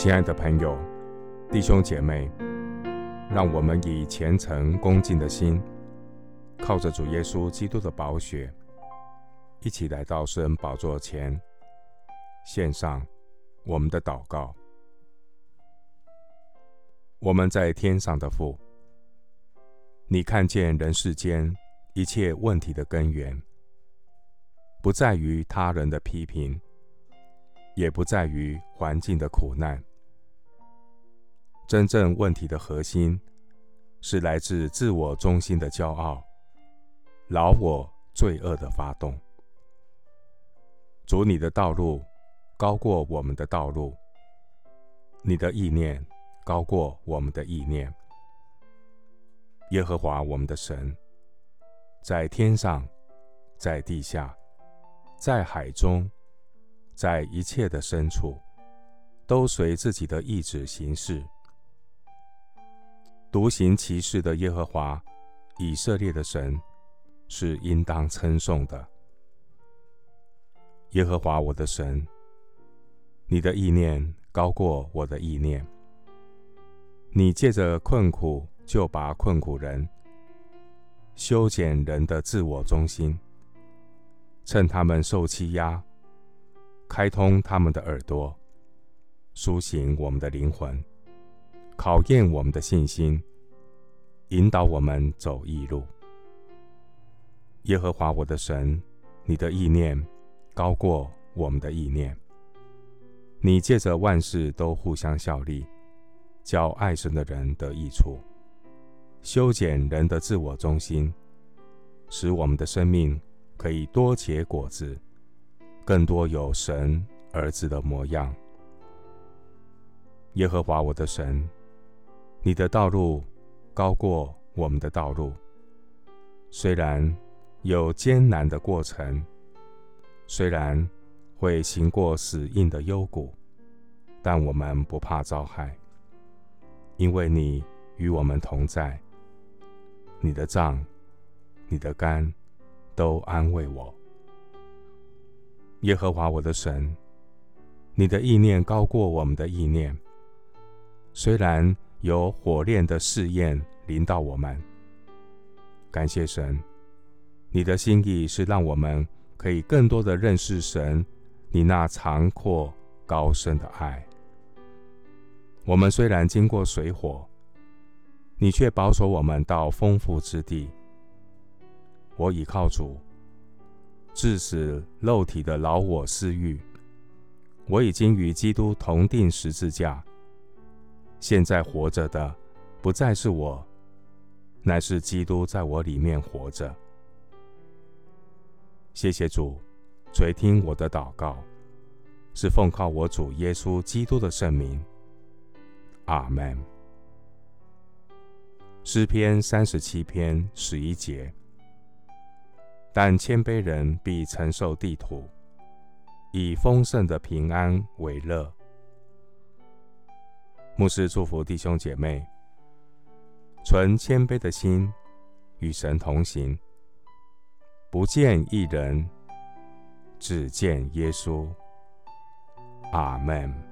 亲爱的朋友、弟兄姐妹，让我们以虔诚恭敬的心，靠着主耶稣基督的宝血，一起来到圣宝座前，献上我们的祷告。我们在天上的父，你看见人世间一切问题的根源，不在于他人的批评，也不在于环境的苦难。真正问题的核心，是来自自我中心的骄傲、老我罪恶的发动。主，你的道路高过我们的道路，你的意念高过我们的意念。耶和华我们的神，在天上，在地下，在海中，在一切的深处，都随自己的意志行事。独行其事的耶和华，以色列的神，是应当称颂的。耶和华我的神，你的意念高过我的意念。你借着困苦救拔困苦人，修剪人的自我中心，趁他们受欺压，开通他们的耳朵，苏醒我们的灵魂。考验我们的信心，引导我们走义路。耶和华我的神，你的意念高过我们的意念。你借着万事都互相效力，叫爱神的人得益处，修剪人的自我中心，使我们的生命可以多结果子，更多有神儿子的模样。耶和华我的神。你的道路高过我们的道路，虽然有艰难的过程，虽然会行过死荫的幽谷，但我们不怕遭害，因为你与我们同在。你的杖、你的竿都安慰我。耶和华我的神，你的意念高过我们的意念，虽然。有火炼的试验临到我们，感谢神，你的心意是让我们可以更多的认识神，你那长阔高深的爱。我们虽然经过水火，你却保守我们到丰富之地。我倚靠主，治死肉体的老我私欲。我已经与基督同钉十字架。现在活着的，不再是我，乃是基督在我里面活着。谢谢主，垂听我的祷告，是奉靠我主耶稣基督的圣名。阿门。诗篇三十七篇十一节：但谦卑人必承受地土，以丰盛的平安为乐。牧师祝福弟兄姐妹，存谦卑的心，与神同行，不见一人，只见耶稣。阿门。